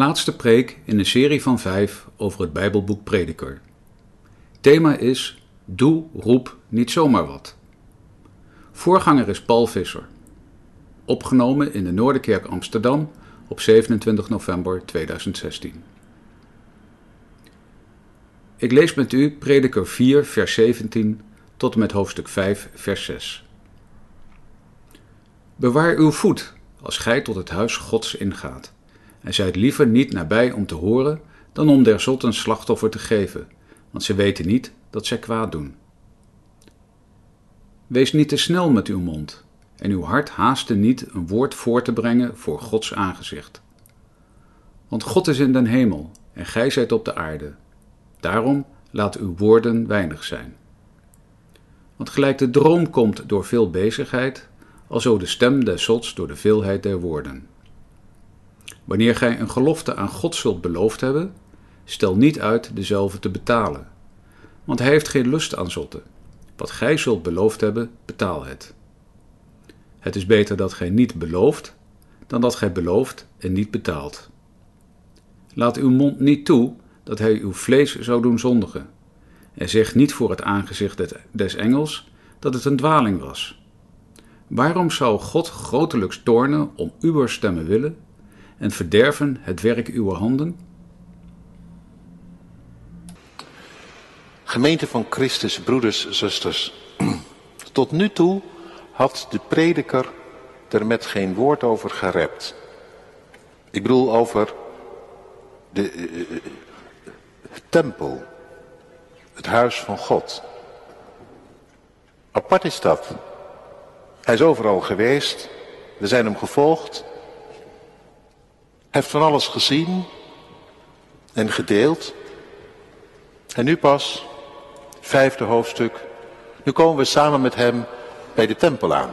Laatste preek in een serie van vijf over het Bijbelboek Prediker. Thema is Doe, roep, niet zomaar wat. Voorganger is Paul Visser. Opgenomen in de Noorderkerk Amsterdam op 27 november 2016. Ik lees met u Prediker 4, vers 17 tot en met hoofdstuk 5, vers 6. Bewaar uw voet als gij tot het huis Gods ingaat en zijt liever niet nabij om te horen dan om der zotten slachtoffer te geven, want ze weten niet dat zij kwaad doen. Wees niet te snel met uw mond en uw hart haaste niet een woord voor te brengen voor Gods aangezicht. Want God is in den hemel en gij zijt op de aarde. Daarom laat uw woorden weinig zijn. Want gelijk de droom komt door veel bezigheid, alzo de stem des zots door de veelheid der woorden. Wanneer gij een gelofte aan God zult beloofd hebben, stel niet uit dezelfde te betalen. Want hij heeft geen lust aan zotten. Wat gij zult beloofd hebben, betaal het. Het is beter dat gij niet belooft, dan dat gij belooft en niet betaalt. Laat uw mond niet toe dat hij uw vlees zou doen zondigen. En zeg niet voor het aangezicht des engels dat het een dwaling was. Waarom zou God grotelijks toornen om uw stemmen willen en verderven het werk uw handen? Gemeente van Christus, broeders, zusters. Tot nu toe had de prediker er met geen woord over gerept. Ik bedoel over de uh, tempel, het huis van God. Apart is dat. Hij is overal geweest, we zijn hem gevolgd, heeft van alles gezien en gedeeld. En nu pas, vijfde hoofdstuk, nu komen we samen met hem bij de tempel aan.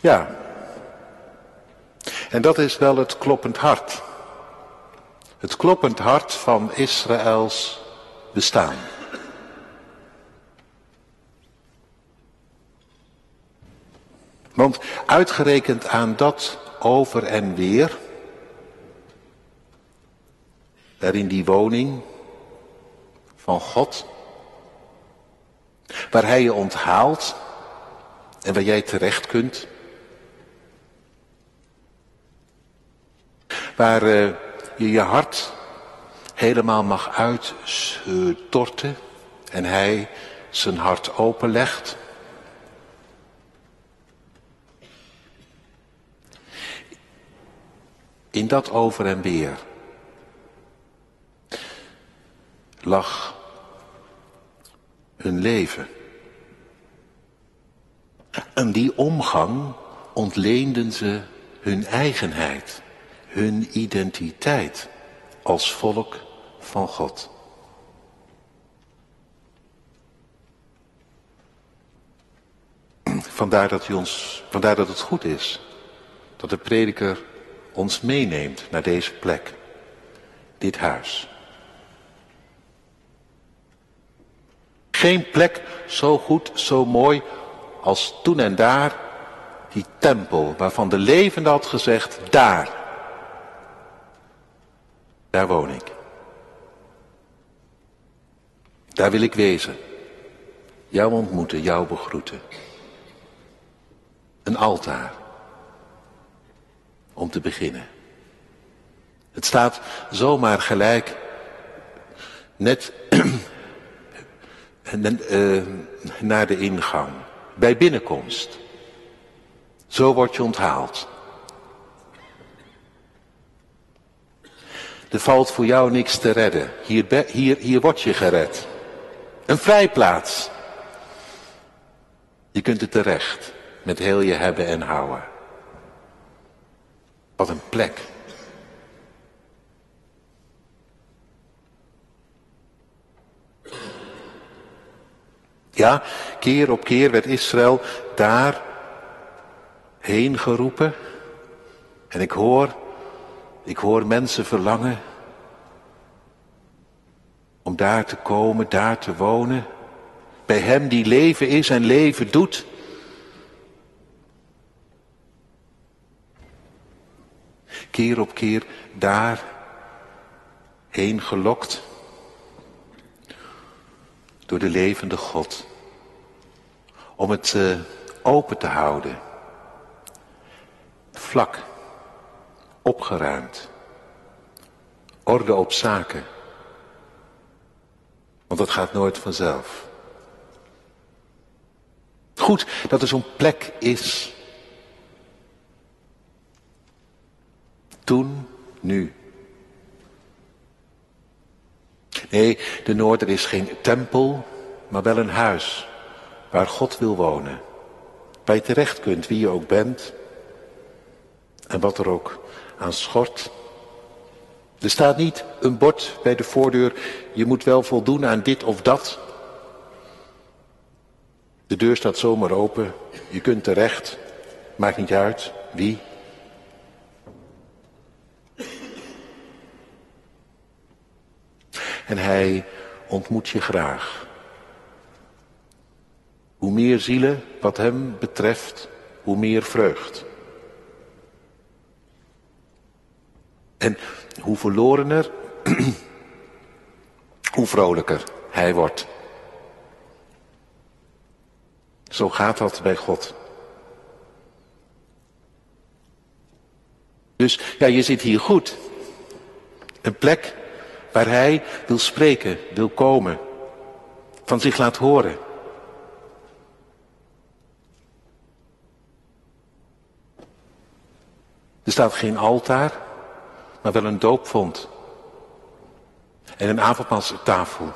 Ja, en dat is wel het kloppend hart. Het kloppend hart van Israëls bestaan. Want uitgerekend aan dat over en weer, daar in die woning van God, waar Hij je onthaalt en waar jij terecht kunt, waar uh, je je hart helemaal mag uitstorten en Hij zijn hart openlegt. In dat over en weer lag hun leven. En die omgang ontleenden ze hun eigenheid, hun identiteit als volk van God. Vandaar dat, hij ons, vandaar dat het goed is dat de prediker ons meeneemt naar deze plek, dit huis. Geen plek zo goed, zo mooi als toen en daar die tempel waarvan de levende had gezegd, daar, daar woon ik. Daar wil ik wezen, jou ontmoeten, jou begroeten. Een altaar om te beginnen. Het staat zomaar gelijk, net uh, naar de ingang, bij binnenkomst. Zo word je onthaald. Er valt voor jou niks te redden. Hier, hier, hier word je gered. Een vrijplaats. Je kunt er terecht met heel je hebben en houden. Wat een plek. Ja, keer op keer werd Israël daar heen geroepen. En ik hoor, ik hoor mensen verlangen om daar te komen, daar te wonen. Bij hem die leven is en leven doet. Keer op keer daar heen gelokt door de levende God. Om het uh, open te houden. Vlak. Opgeruimd. Orde op zaken. Want dat gaat nooit vanzelf. Goed dat er zo'n plek is. Toen, nu. Nee, de Noorder is geen tempel, maar wel een huis waar God wil wonen. Waar je terecht kunt, wie je ook bent en wat er ook aan schort. Er staat niet een bord bij de voordeur, je moet wel voldoen aan dit of dat. De deur staat zomaar open, je kunt terecht, maakt niet uit wie. En hij ontmoet je graag. Hoe meer zielen wat hem betreft, hoe meer vreugd. En hoe verlorener, hoe vrolijker hij wordt. Zo gaat dat bij God. Dus ja, je zit hier goed. Een plek waar hij wil spreken, wil komen, van zich laat horen. Er staat geen altaar, maar wel een doopvond. En een avondmaalstafel.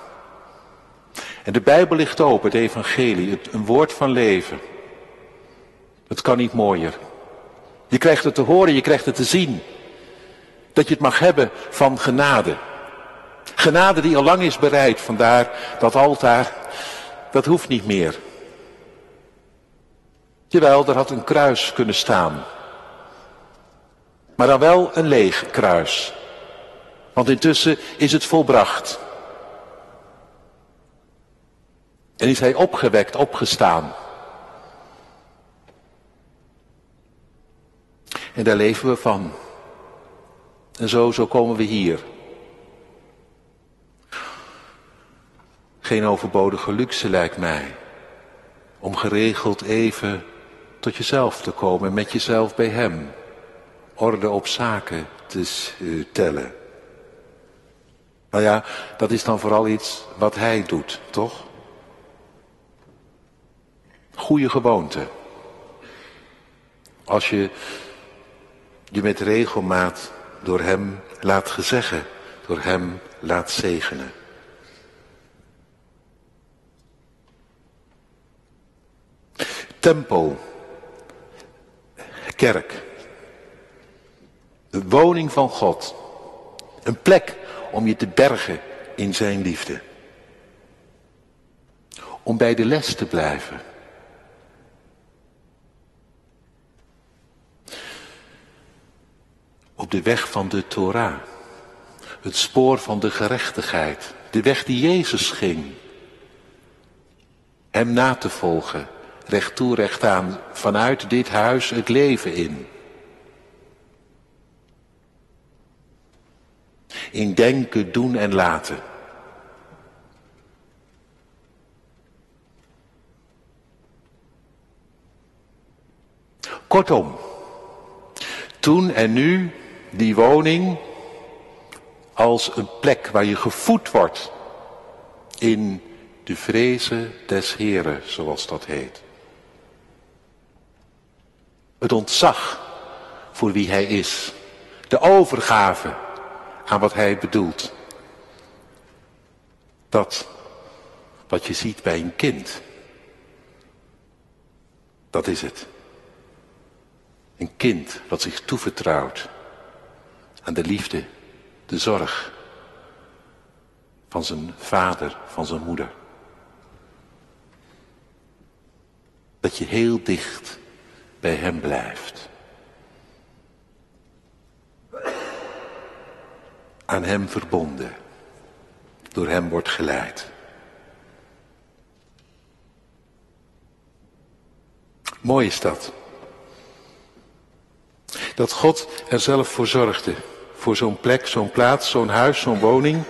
En de Bijbel ligt open, het evangelie, het, een woord van leven. Het kan niet mooier. Je krijgt het te horen, je krijgt het te zien. Dat je het mag hebben van genade. Genade die al lang is bereid, vandaar dat altaar, dat hoeft niet meer. Jawel, er had een kruis kunnen staan. Maar dan wel een leeg kruis. Want intussen is het volbracht. En is hij opgewekt, opgestaan. En daar leven we van. En zo, zo komen we hier. Geen overbodige luxe lijkt mij. Om geregeld even tot jezelf te komen, met jezelf bij Hem. Orde op zaken te tellen. Nou ja, dat is dan vooral iets wat Hij doet, toch? Goede gewoonte. Als je je met regelmaat door Hem laat gezeggen, door Hem laat zegenen. Tempel, kerk, de woning van God, een plek om je te bergen in Zijn liefde. Om bij de les te blijven. Op de weg van de Torah. Het spoor van de gerechtigheid. De weg die Jezus ging. Hem na te volgen recht toe, recht aan, vanuit dit huis het leven in. In denken, doen en laten. Kortom, toen en nu die woning als een plek waar je gevoed wordt in de vrezen des Heren, zoals dat heet. Het ontzag voor wie hij is. De overgave aan wat hij bedoelt. Dat wat je ziet bij een kind. Dat is het. Een kind wat zich toevertrouwt aan de liefde, de zorg van zijn vader, van zijn moeder. Dat je heel dicht bij Hem blijft. Aan Hem verbonden. Door Hem wordt geleid. Mooi is dat. dat God er zelf voor zorgde. Voor zo'n plek, zo'n plaats, zo'n huis, zo'n woning,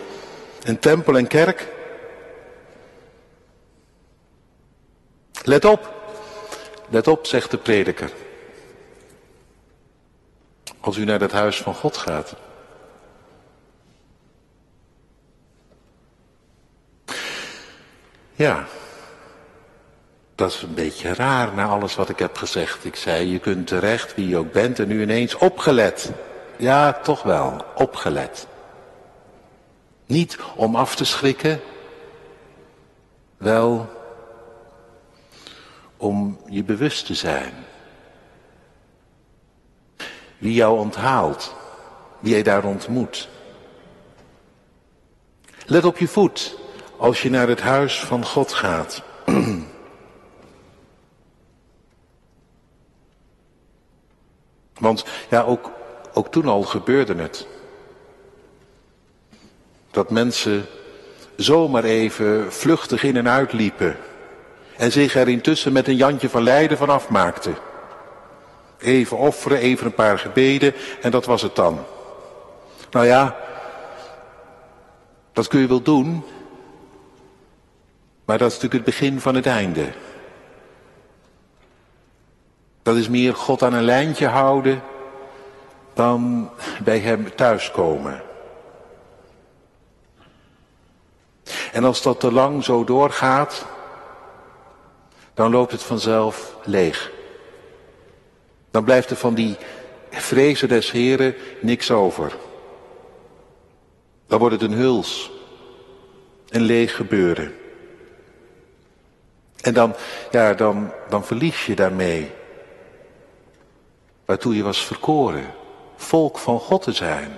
een tempel en kerk. Let op, let op, zegt de prediker. Als u naar het huis van God gaat. Ja, dat is een beetje raar na alles wat ik heb gezegd. Ik zei, je kunt terecht, wie je ook bent, en nu ineens opgelet. Ja, toch wel, opgelet. Niet om af te schrikken, wel om je bewust te zijn. Wie jou onthaalt, wie jij daar ontmoet. Let op je voet als je naar het huis van God gaat. Want ja, ook, ook toen al gebeurde het. Dat mensen zomaar even vluchtig in en uit liepen. En zich er intussen met een Jantje van Leiden van afmaakten. Even offeren, even een paar gebeden en dat was het dan. Nou ja, dat kun je wel doen. Maar dat is natuurlijk het begin van het einde. Dat is meer God aan een lijntje houden dan bij Hem thuiskomen. En als dat te lang zo doorgaat, dan loopt het vanzelf leeg. Dan blijft er van die vrezen des Heren niks over. Dan wordt het een huls, een leeg gebeuren. En dan, ja, dan, dan verlies je daarmee waartoe je was verkoren, volk van God te zijn.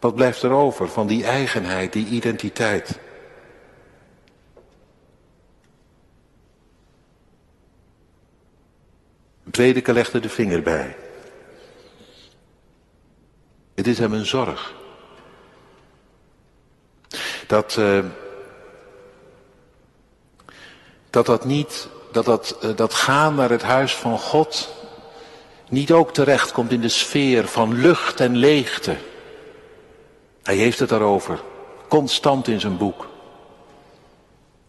Wat blijft er over van die eigenheid, die identiteit? Prediker legde de vinger bij. Het is hem een zorg. Dat, uh, dat dat niet, dat dat, uh, dat gaan naar het huis van God niet ook terechtkomt in de sfeer van lucht en leegte. Hij heeft het daarover, constant in zijn boek.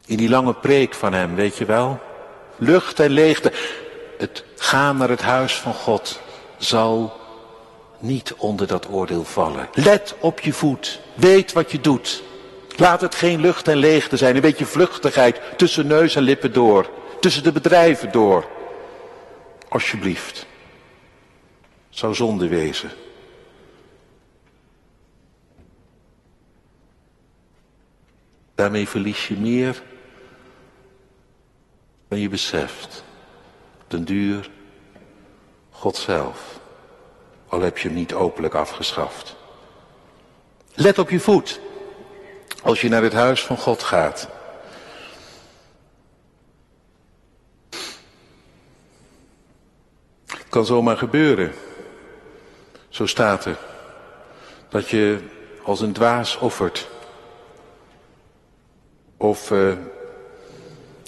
In die lange preek van hem, weet je wel? Lucht en leegte. Het gaan naar het huis van God zal niet onder dat oordeel vallen. Let op je voet. Weet wat je doet. Laat het geen lucht en leegte zijn. Een beetje vluchtigheid tussen neus en lippen door. Tussen de bedrijven door. Alsjeblieft zou zonde wezen. Daarmee verlies je meer dan je beseft. Den duur God zelf. Al heb je hem niet openlijk afgeschaft. Let op je voet. Als je naar het huis van God gaat. Het kan zomaar gebeuren zo staat er. Dat je als een dwaas offert. Of uh,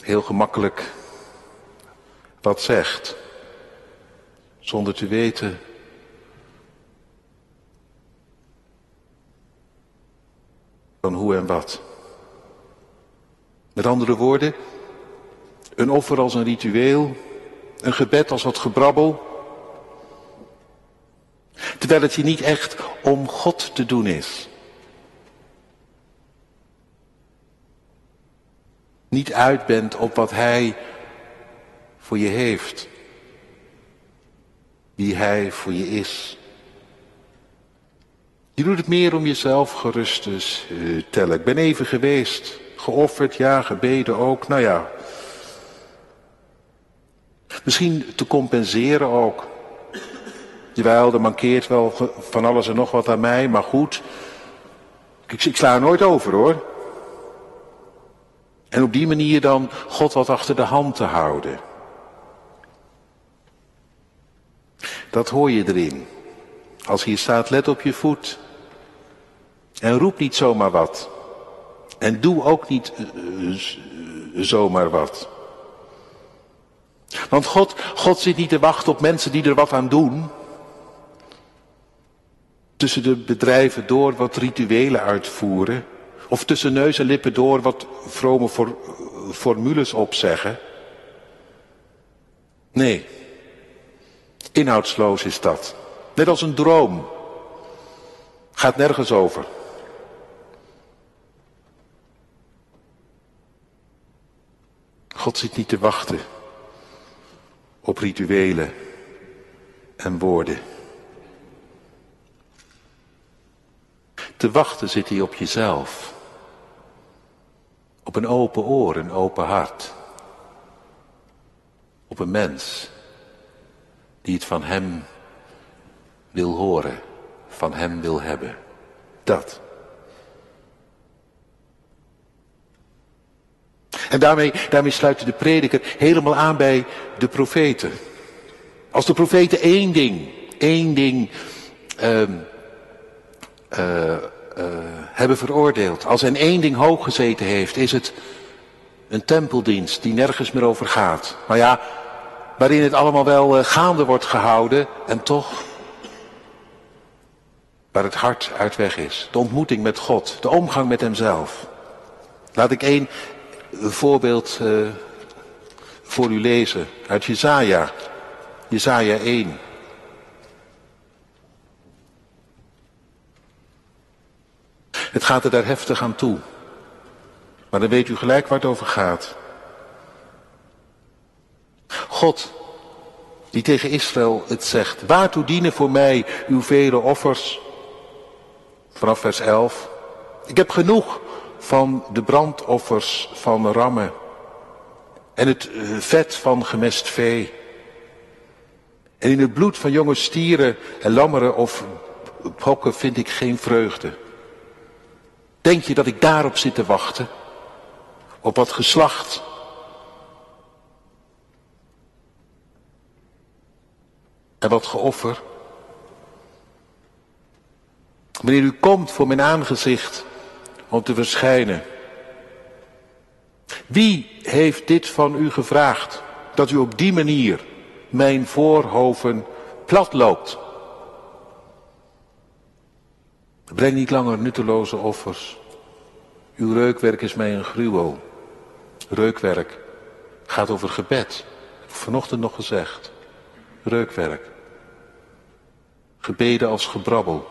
heel gemakkelijk wat zegt. Zonder te weten van hoe en wat. Met andere woorden, een offer als een ritueel, een gebed als wat gebrabbel, Terwijl het je niet echt om God te doen is. Niet uit bent op wat Hij voor je heeft. Wie Hij voor je is. Je doet het meer om jezelf gerust te uh, tellen. Ik ben even geweest, geofferd, ja, gebeden ook. Nou ja. Misschien te compenseren ook. Jawel, er mankeert wel van alles en nog wat aan mij, maar goed. Ik, ik sla er nooit over hoor. En op die manier dan God wat achter de hand te houden. Dat hoor je erin. Als hier staat, let op je voet. En roep niet zomaar wat. En doe ook niet uh, zomaar wat. Want God, God zit niet te wachten op mensen die er wat aan doen. tussen de bedrijven door wat rituelen uitvoeren, of tussen neus en lippen door wat vrome for, formules opzeggen. Nee, inhoudsloos is dat. Net als een droom. Gaat nergens over. God zit niet te wachten op rituelen en woorden. Te wachten zit hij op jezelf. Op een open oor, een open hart. Op een mens die het van hem wil horen, van hem wil hebben. Dat. En daarmee, daarmee sluit de prediker helemaal aan bij de profeten. Als de profeten één ding, één ding uh, uh, hebben veroordeeld. Als hij één ding hoog gezeten heeft, is het een tempeldienst die nergens meer over gaat. Maar ja, waarin het allemaal wel eh, gaande wordt gehouden en toch waar het hart uit weg is. De ontmoeting met God, de omgang met hemzelf. Laat ik één voorbeeld uh, voor u lezen uit Jezaja, Jezaja 1. Het gaat er daar heftig aan toe. Maar dan weet u gelijk waar het over gaat. God, die tegen Israël het zegt, waartoe dienen voor mij uw vele offers? Vanaf vers 11. Ik heb genoeg van de brandoffers van rammen en het eh, vet van gemest vee. En in het bloed van jonge stieren en lammeren of bokken vind ik geen vreugde. Denk je dat ik daarop zit te wachten? Op wat geslacht? En wat geoffer? Wanneer u komt voor mijn aangezicht om te verschijnen. Wie heeft dit van u gevraagd? Dat u op die manier mijn voorhoven platloopt. Breng niet langer nutteloze offers. Uw reukwerk is mij een gruwel. Reukwerk gaat over gebed. Vanochtend nog gezegd. Reukwerk. Gebeden als gebrabbel.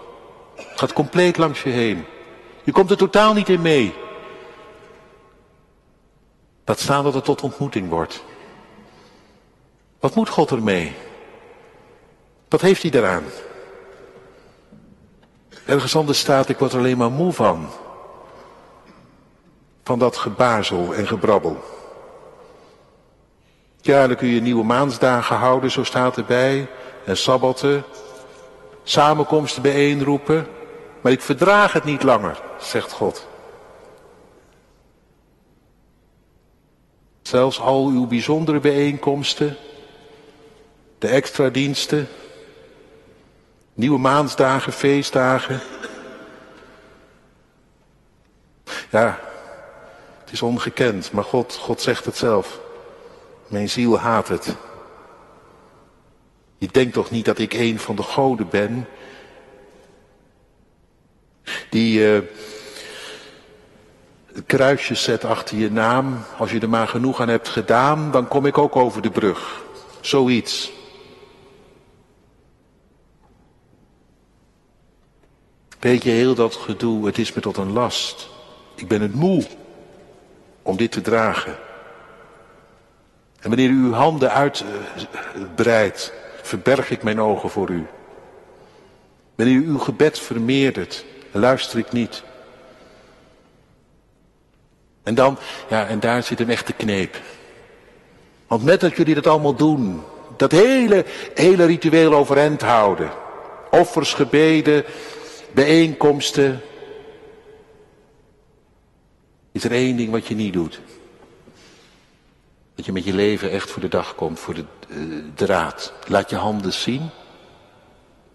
Gaat compleet langs je heen. Je komt er totaal niet in mee. Laat staan dat het tot ontmoeting wordt. Wat moet God ermee? Wat heeft hij eraan? Ergens anders staat, ik word er alleen maar moe van. Van dat gebazel en gebrabbel. Ja, dan kun je nieuwe maansdagen houden, zo staat erbij. En sabbatten. Samenkomsten bijeenroepen. Maar ik verdraag het niet langer, zegt God. Zelfs al uw bijzondere bijeenkomsten, de extra diensten, nieuwe maansdagen, feestdagen. Ja, het is ongekend, maar God, God zegt het zelf. Mijn ziel haat het. Je denkt toch niet dat ik een van de goden ben die uh, kruisjes zet achter je naam. Als je er maar genoeg aan hebt gedaan, dan kom ik ook over de brug. Zoiets. Weet je, heel dat gedoe, het is me tot een last. Ik ben het moe om dit te dragen. En wanneer u uw handen uitbreidt, verberg ik mijn ogen voor u. Wanneer u uw gebed vermeerdert, luister ik niet. En dan, ja, en daar zit een echte kneep. Want met dat jullie dat allemaal doen, dat hele, hele ritueel overeind houden, offers, gebeden, bijeenkomsten, is er één ding wat je niet doet. Dat je met je leven echt voor de dag komt, voor de uh, draad. Laat je handen zien.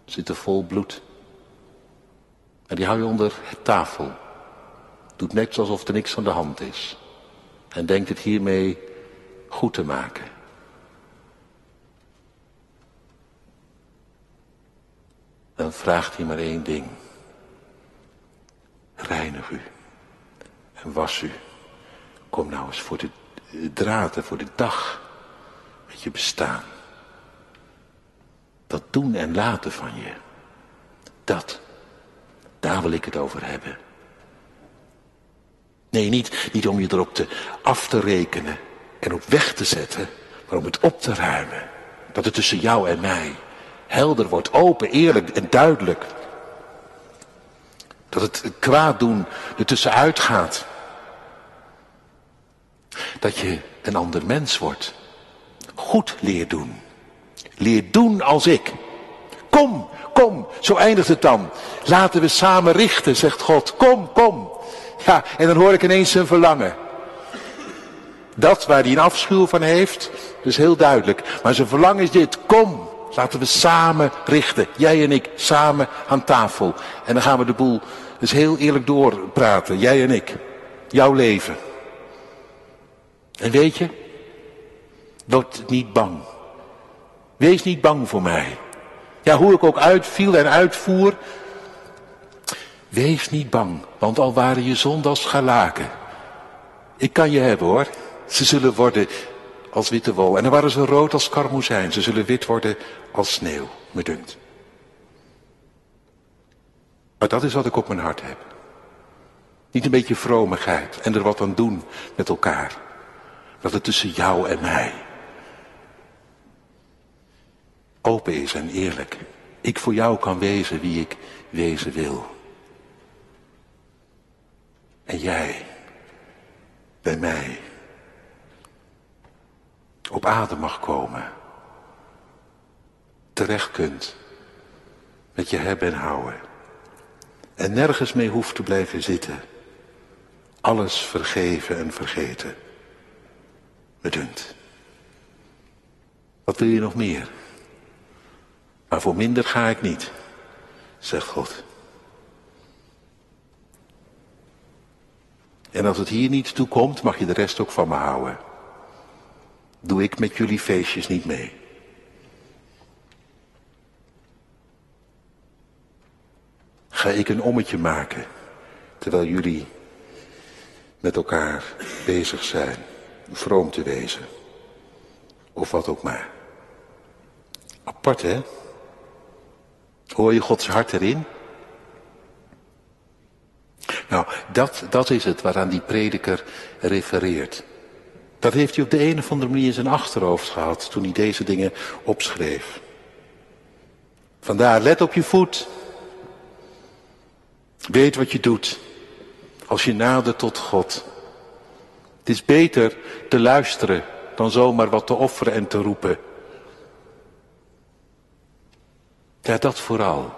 Zitten vol bloed. En die hou je onder tafel. Doet net alsof er niks aan de hand is. En denkt het hiermee goed te maken. dan vraagt hij maar één ding. Reinig u en was u. Kom nou eens voor de draden, voor de dag met je bestaan. Dat doen en laten van je. Dat, daar wil ik het over hebben. Nee, niet, niet om je erop te, af te rekenen en op weg te zetten, maar om het op te ruimen. Dat het tussen jou en mij helder wordt, open, eerlijk en duidelijk. Dat het kwaad doen er tussenuit gaat. Dat je een ander mens wordt. Goed leer doen. Leer doen als ik. Kom, kom, zo eindigt het dan. Laten we samen richten, zegt God. Kom, kom. Ja, en dan hoor ik ineens zijn verlangen. Dat waar hij een afschuw van heeft, is heel duidelijk. Maar zijn verlangen is dit. Kom, laten we samen richten. Jij en ik, samen aan tafel. En dan gaan we de boel dus heel eerlijk doorpraten. Jij en ik. Jouw leven. En weet je, word niet bang. Wees niet bang voor mij. Ja, hoe ik ook uitviel en uitvoer. Wees niet bang, want al waren je zondags galaken. Ik kan je hebben hoor. Ze zullen worden als witte wol. En dan waren ze rood als karmozijn. Ze zullen wit worden als sneeuw, me dunkt. Maar dat is wat ik op mijn hart heb. Niet een beetje vromigheid en er wat aan doen met elkaar. Dat het tussen jou en mij open is en eerlijk. Ik voor jou kan wezen wie ik wezen wil. En jij bij mij op adem mag komen. Terecht kunt met je hebben en houden. En nergens mee hoeft te blijven zitten. Alles vergeven en vergeten. Bedunkt. Wat wil je nog meer? Maar voor minder ga ik niet, zegt God. En als het hier niet toe komt, mag je de rest ook van me houden. Doe ik met jullie feestjes niet mee. Ga ik een ommetje maken, terwijl jullie met elkaar bezig zijn, vroom te wezen. Of wat ook maar. Apart hè? Hoor je Gods hart erin? Nou, dat, dat is het waaraan die prediker refereert. Dat heeft hij op de een of andere manier in zijn achterhoofd gehad toen hij deze dingen opschreef. Vandaar, let op je voet. Weet wat je doet als je nadert tot God. Het is beter te luisteren dan zomaar wat te offeren en te roepen. Ja, dat vooral.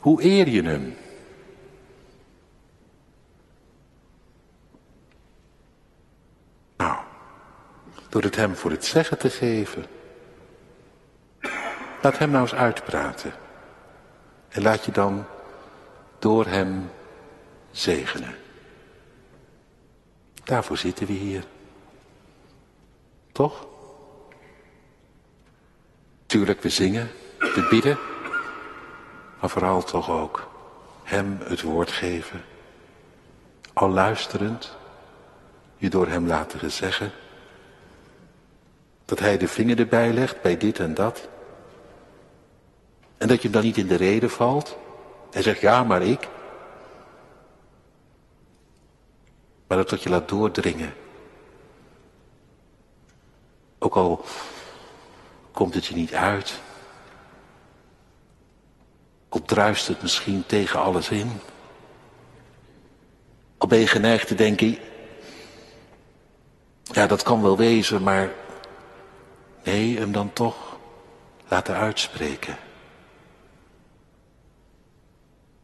Hoe eer je hem? Nou, door het hem voor het zeggen te geven. Laat hem nou eens uitpraten. En laat je dan door hem zegenen. Daarvoor zitten we hier. Toch? Tuurlijk, we zingen te bidden, maar vooral toch ook Hem het woord geven. Al luisterend, je door Hem laten zeggen. Dat Hij de vinger erbij legt bij dit en dat. En dat je hem dan niet in de reden valt. Hij zegt ja, maar ik. Maar dat tot je laat doordringen. Ook al komt het je niet uit. Of druist het misschien tegen alles in? Al ben je geneigd te denken, ja dat kan wel wezen, maar nee, hem dan toch laten uitspreken.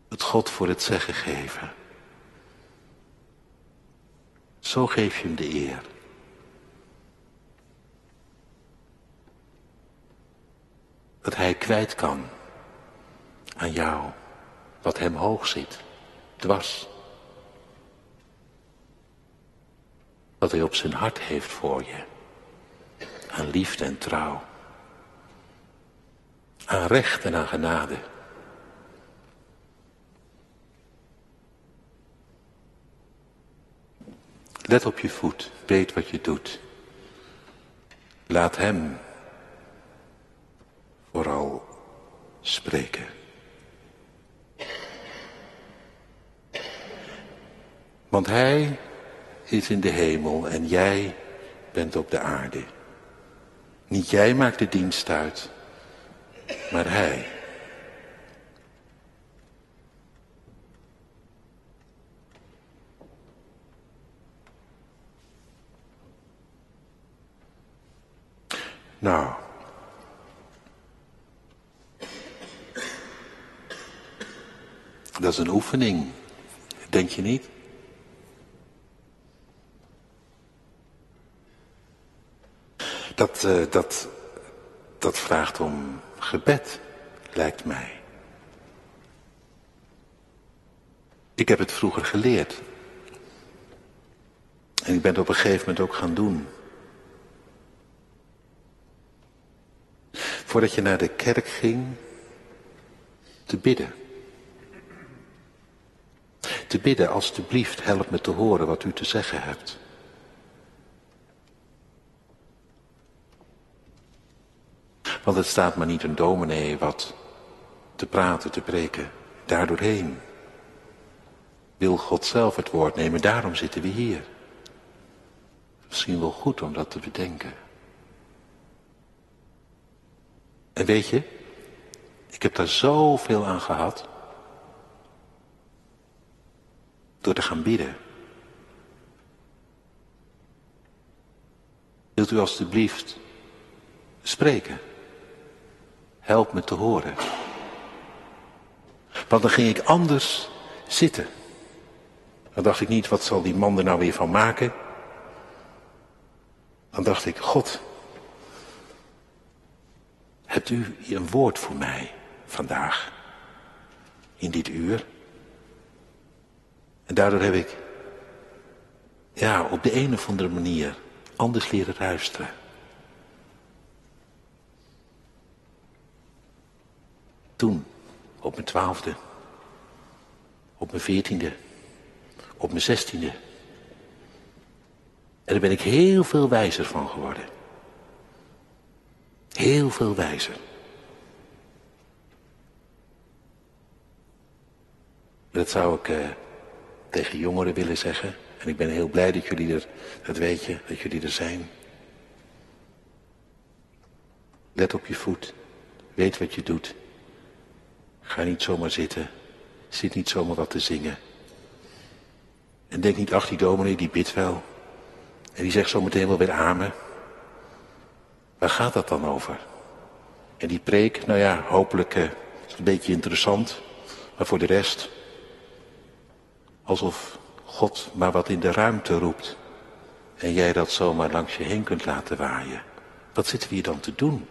Het God voor het zeggen geven. Zo geef je hem de eer. Dat hij kwijt kan aan jou wat hem hoog zit, dwars. Wat hij op zijn hart heeft voor je. Aan liefde en trouw. Aan recht en aan genade. Let op je voet, weet wat je doet. Laat Hem vooral spreken. Want Hij is in de hemel en jij bent op de aarde. Niet jij maakt de dienst uit, maar Hij. Nou. Dat is een oefening, denk je niet? Dat, uh, dat, dat vraagt om gebed, lijkt mij. Ik heb het vroeger geleerd. En ik ben het op een gegeven moment ook gaan doen. Voordat je naar de kerk ging, te bidden. Te bidden, alstublieft, help me te horen wat u te zeggen hebt. Want het staat maar niet een dominee wat te praten, te preken, daardoorheen. Wil God zelf het woord nemen, daarom zitten we hier. Misschien wel goed om dat te bedenken. En weet je, ik heb daar zoveel aan gehad. Door te gaan bidden. Wilt u alstublieft spreken? Help me te horen. Want dan ging ik anders zitten. Dan dacht ik niet, wat zal die man er nou weer van maken? Dan dacht ik, God, U een woord voor mij vandaag, in dit uur? En daardoor heb ik, ja, op de een of andere manier anders leren luisteren. Toen, op mijn twaalfde, op mijn veertiende, op mijn zestiende. En daar ben ik heel veel wijzer van geworden. Heel veel wijzer. Dat zou ik uh, tegen jongeren willen zeggen. En ik ben heel blij dat jullie er, dat weet je, dat jullie er zijn. Let op je voet. Weet wat je doet. Ga niet zomaar zitten. Zit niet zomaar wat te zingen. En denk niet, ach die dominee die bidt wel. En die zegt zometeen wel weer amen. Waar gaat dat dan over? En die preek, nou ja, hopelijk uh, een beetje interessant. Maar voor de rest, alsof God maar wat in de ruimte roept. En jij dat zomaar langs je heen kunt laten waaien. Wat zitten we hier dan te doen?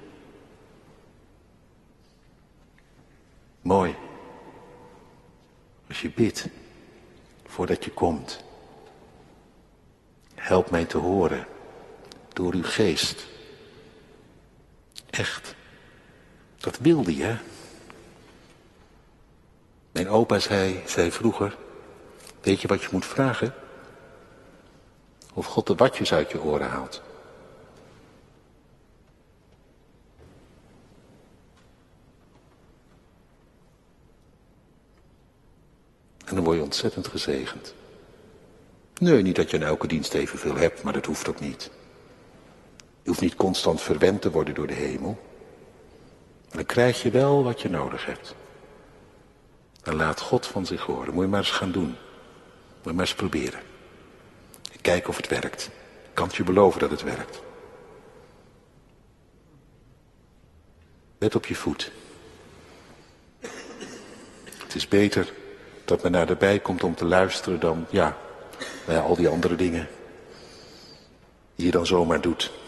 Mooi. Als je bidt, voordat je komt. Help mij te horen door uw geest. Echt. Dat wilde je. Mijn opa zei, zei vroeger, weet je wat je moet vragen? Of God de watjes uit je oren haalt. En dan word je ontzettend gezegend. Nee, niet dat je in elke dienst evenveel hebt, maar dat hoeft ook niet. Je hoeft niet constant verwend te worden door de hemel. Maar dan krijg je wel wat je nodig hebt. Dan laat God van zich horen. Moet je maar eens gaan doen. Moet je maar eens proberen. Kijken of het werkt. Ik kan je beloven dat het werkt. Let op je voet. Het is beter dat men naar de bij komt om te luisteren dan, ja, bij al die andere dingen die je dan zomaar doet.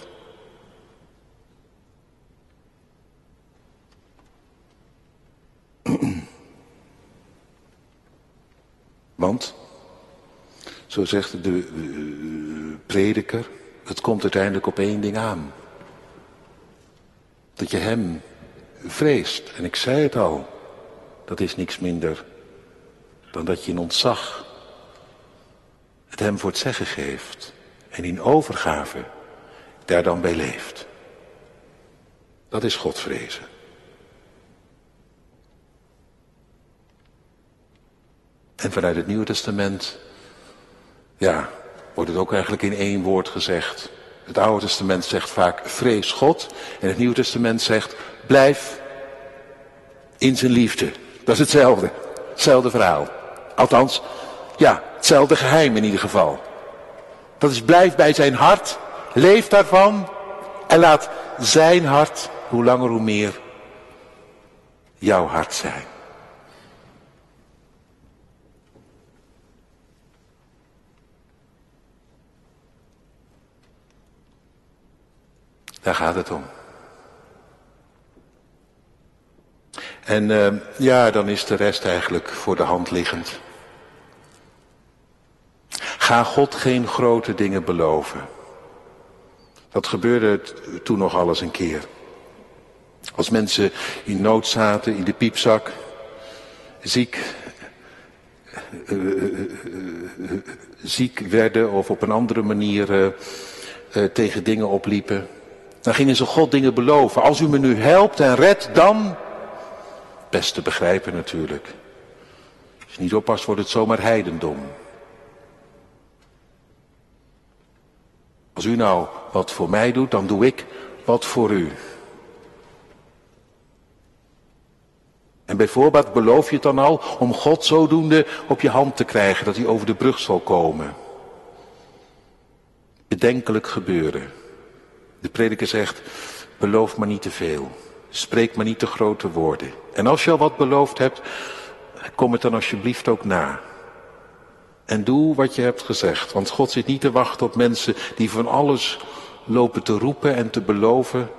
Want, zo zegt de uh, prediker, het komt uiteindelijk op één ding aan. Dat je hem vreest. En ik zei het al, dat is niks minder dan dat je in ontzag het hem voor het zeggen geeft en in overgave daar dan bij leeft. Dat is God En vanuit het Nieuwe Testament, ja, wordt het ook eigenlijk in één woord gezegd. Het Oude Testament zegt vaak vrees God en het Nieuwe Testament zegt blijf in zijn liefde. Dat is hetzelfde, hetzelfde verhaal. Althans, ja, hetzelfde geheim in ieder geval. Dat is blijf bij zijn hart, leef daarvan en laat zijn hart, hoe langer hoe meer, jouw hart zijn. Daar gaat het om. En uh, ja, dan is de rest eigenlijk voor de hand liggend. Ga God geen grote dingen beloven. Dat gebeurde toen nog alles een keer. Als mensen in nood zaten, in de piepzak, ziek, uh, uh, ziek werden of op een andere manier tegen dingen opliepen. Dan gingen ze God dingen beloven. Als u me nu helpt en redt, dan. Best te begrijpen natuurlijk. Als je niet oppast, wordt het zomaar heidendom. Als u nou wat voor mij doet, dan doe ik wat voor u. En bijvoorbeeld beloof je het dan al om God zodoende op je hand te krijgen dat hij over de brug zal komen. Bedenkelijk gebeuren. De prediker zegt, beloof maar niet te veel. Spreek maar niet te grote woorden. En als je al wat beloofd hebt, kom het dan alsjeblieft ook na. En doe wat je hebt gezegd. Want God zit niet te wachten op mensen die van alles lopen te roepen en te beloven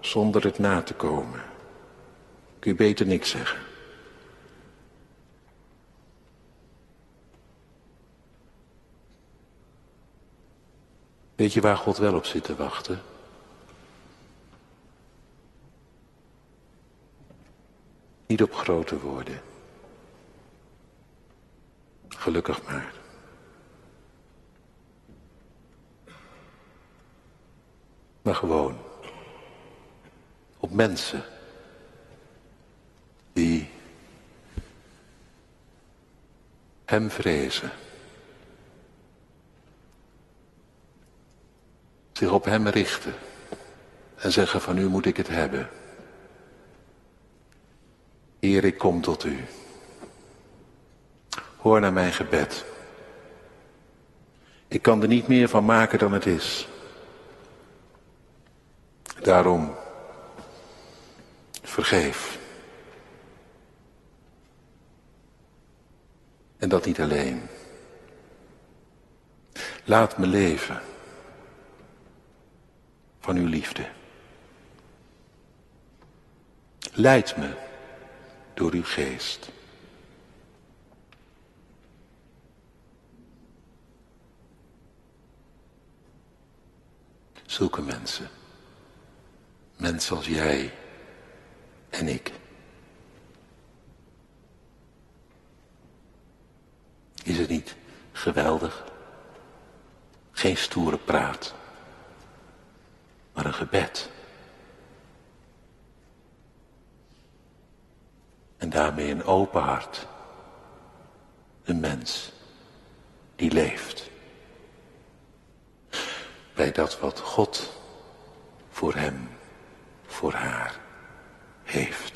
zonder het na te komen. Kun je beter niks zeggen. Weet je waar God wel op zit te wachten? Niet op grote woorden. Gelukkig maar. Maar gewoon op mensen die Hem vrezen. Zich op Hem richten en zeggen van u moet ik het hebben. Heer, ik kom tot u. Hoor naar mijn gebed. Ik kan er niet meer van maken dan het is. Daarom, vergeef. En dat niet alleen. Laat me leven van uw liefde. Leid me door uw geest. Zulke mensen, mensen als jij en ik. Is het niet geweldig? Geen stoere praat maar een gebed. En daarmee een open hart. Een mens die leeft. Bij dat wat God voor hem, voor haar heeft.